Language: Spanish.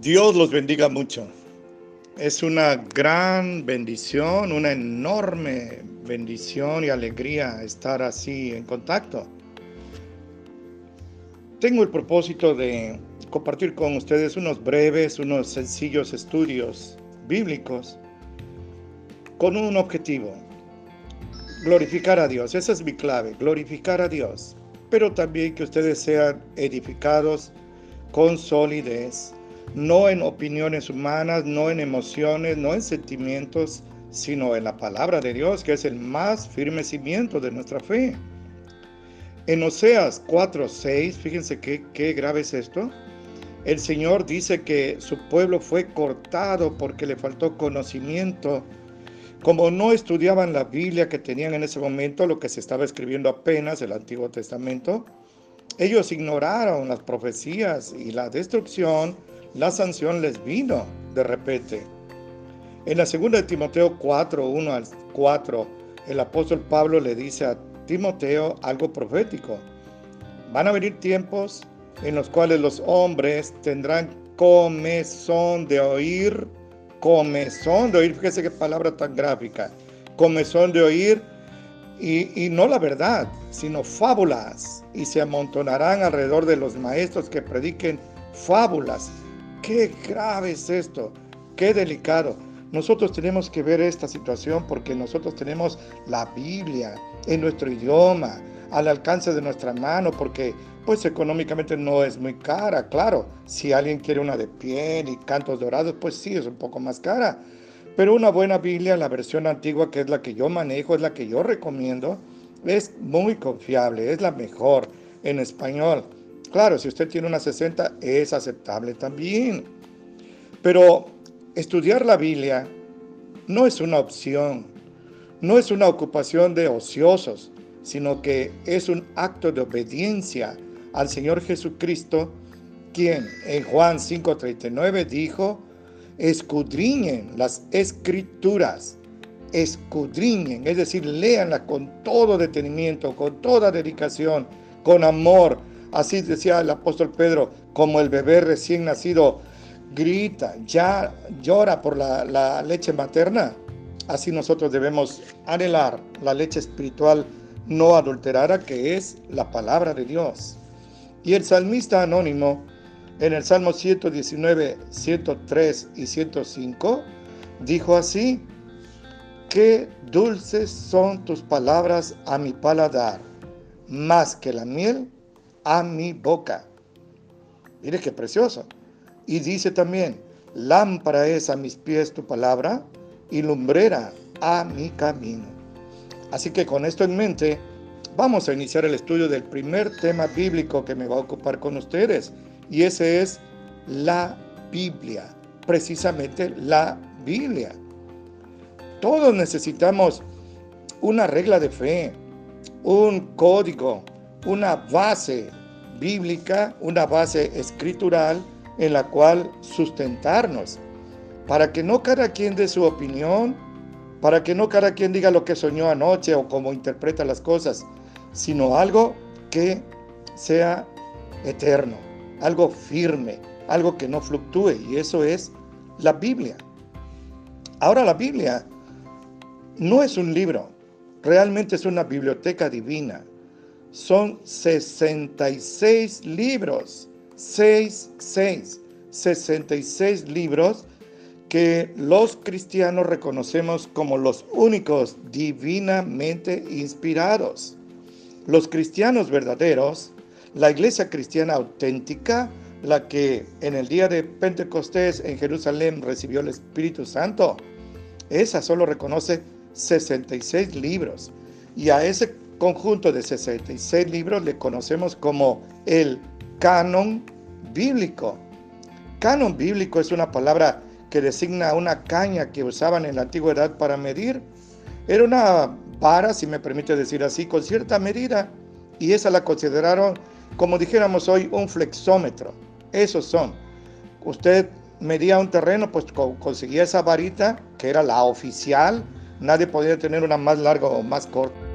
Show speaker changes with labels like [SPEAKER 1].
[SPEAKER 1] Dios los bendiga mucho. Es una gran bendición, una enorme bendición y alegría estar así en contacto. Tengo el propósito de compartir con ustedes unos breves, unos sencillos estudios bíblicos con un objetivo, glorificar a Dios. Esa es mi clave, glorificar a Dios, pero también que ustedes sean edificados con solidez no en opiniones humanas, no en emociones, no en sentimientos, sino en la palabra de Dios, que es el más firme cimiento de nuestra fe. En Oseas 4:6, fíjense qué, qué grave es esto. El Señor dice que su pueblo fue cortado porque le faltó conocimiento. Como no estudiaban la Biblia que tenían en ese momento, lo que se estaba escribiendo apenas, el Antiguo Testamento, ellos ignoraron las profecías y la destrucción la sanción les vino de repente. En la segunda de Timoteo 4, 1 al 4, el apóstol Pablo le dice a Timoteo algo profético. Van a venir tiempos en los cuales los hombres tendrán comezón de oír, comezón de oír, fíjese qué palabra tan gráfica, comezón de oír y, y, no la verdad, sino fábulas, y se amontonarán alrededor de los maestros que prediquen fábulas Qué grave es esto, qué delicado. Nosotros tenemos que ver esta situación porque nosotros tenemos la Biblia en nuestro idioma, al alcance de nuestra mano, porque pues económicamente no es muy cara, claro. Si alguien quiere una de piel y cantos dorados, pues sí, es un poco más cara. Pero una buena Biblia, la versión antigua, que es la que yo manejo, es la que yo recomiendo, es muy confiable, es la mejor en español. Claro, si usted tiene una 60 es aceptable también. Pero estudiar la Biblia no es una opción, no es una ocupación de ociosos, sino que es un acto de obediencia al Señor Jesucristo, quien en Juan 5:39 dijo, escudriñen las escrituras, escudriñen, es decir, léanlas con todo detenimiento, con toda dedicación, con amor, Así decía el apóstol Pedro, como el bebé recién nacido grita, ya llora por la, leche materna. Así nosotros debemos anhelar la leche espiritual no adulterada que es la palabra de Dios. Y el salmista anónimo en el Salmo 119, 103 y 105 dijo así, qué dulces son tus palabras a mi paladar, más que la miel a mi boca. Mire qué precioso. Y dice también, lámpara es a mis pies tu palabra y lumbrera a mi camino. Así que con esto en mente, vamos a iniciar el estudio del primer tema bíblico que me va a ocupar con ustedes. Y ese es la Biblia. Precisamente la Biblia. Todos necesitamos una regla de fe, un código, una base bíblica, una base escritural en la cual sustentarnos, para que no cada quien dé su opinión, para que no cada quien diga lo que soñó anoche o cómo interpreta las cosas, sino algo que sea eterno, algo firme, algo que no fluctúe, y eso es la Biblia. Ahora la Biblia no es un libro, realmente es una biblioteca divina son 66 libros. 6, 6, 66 libros que los cristianos reconocemos como los únicos divinamente inspirados. Los cristianos verdaderos, la iglesia cristiana auténtica, la que en el día de Pentecostés en Jerusalén recibió el Espíritu Santo, esa solo reconoce 66 libros. Y a ese conjunto de 66 libros le conocemos como el canon bíblico. Canon bíblico es una palabra que designa una caña que usaban en la antigüedad para medir. Era una vara, si me permite decir así, con cierta medida. Y esa la consideraron, como dijéramos hoy, un flexómetro. Esos son. Usted medía un terreno, pues conseguía esa varita, que era la oficial. Nadie podía tener una más larga o más corta.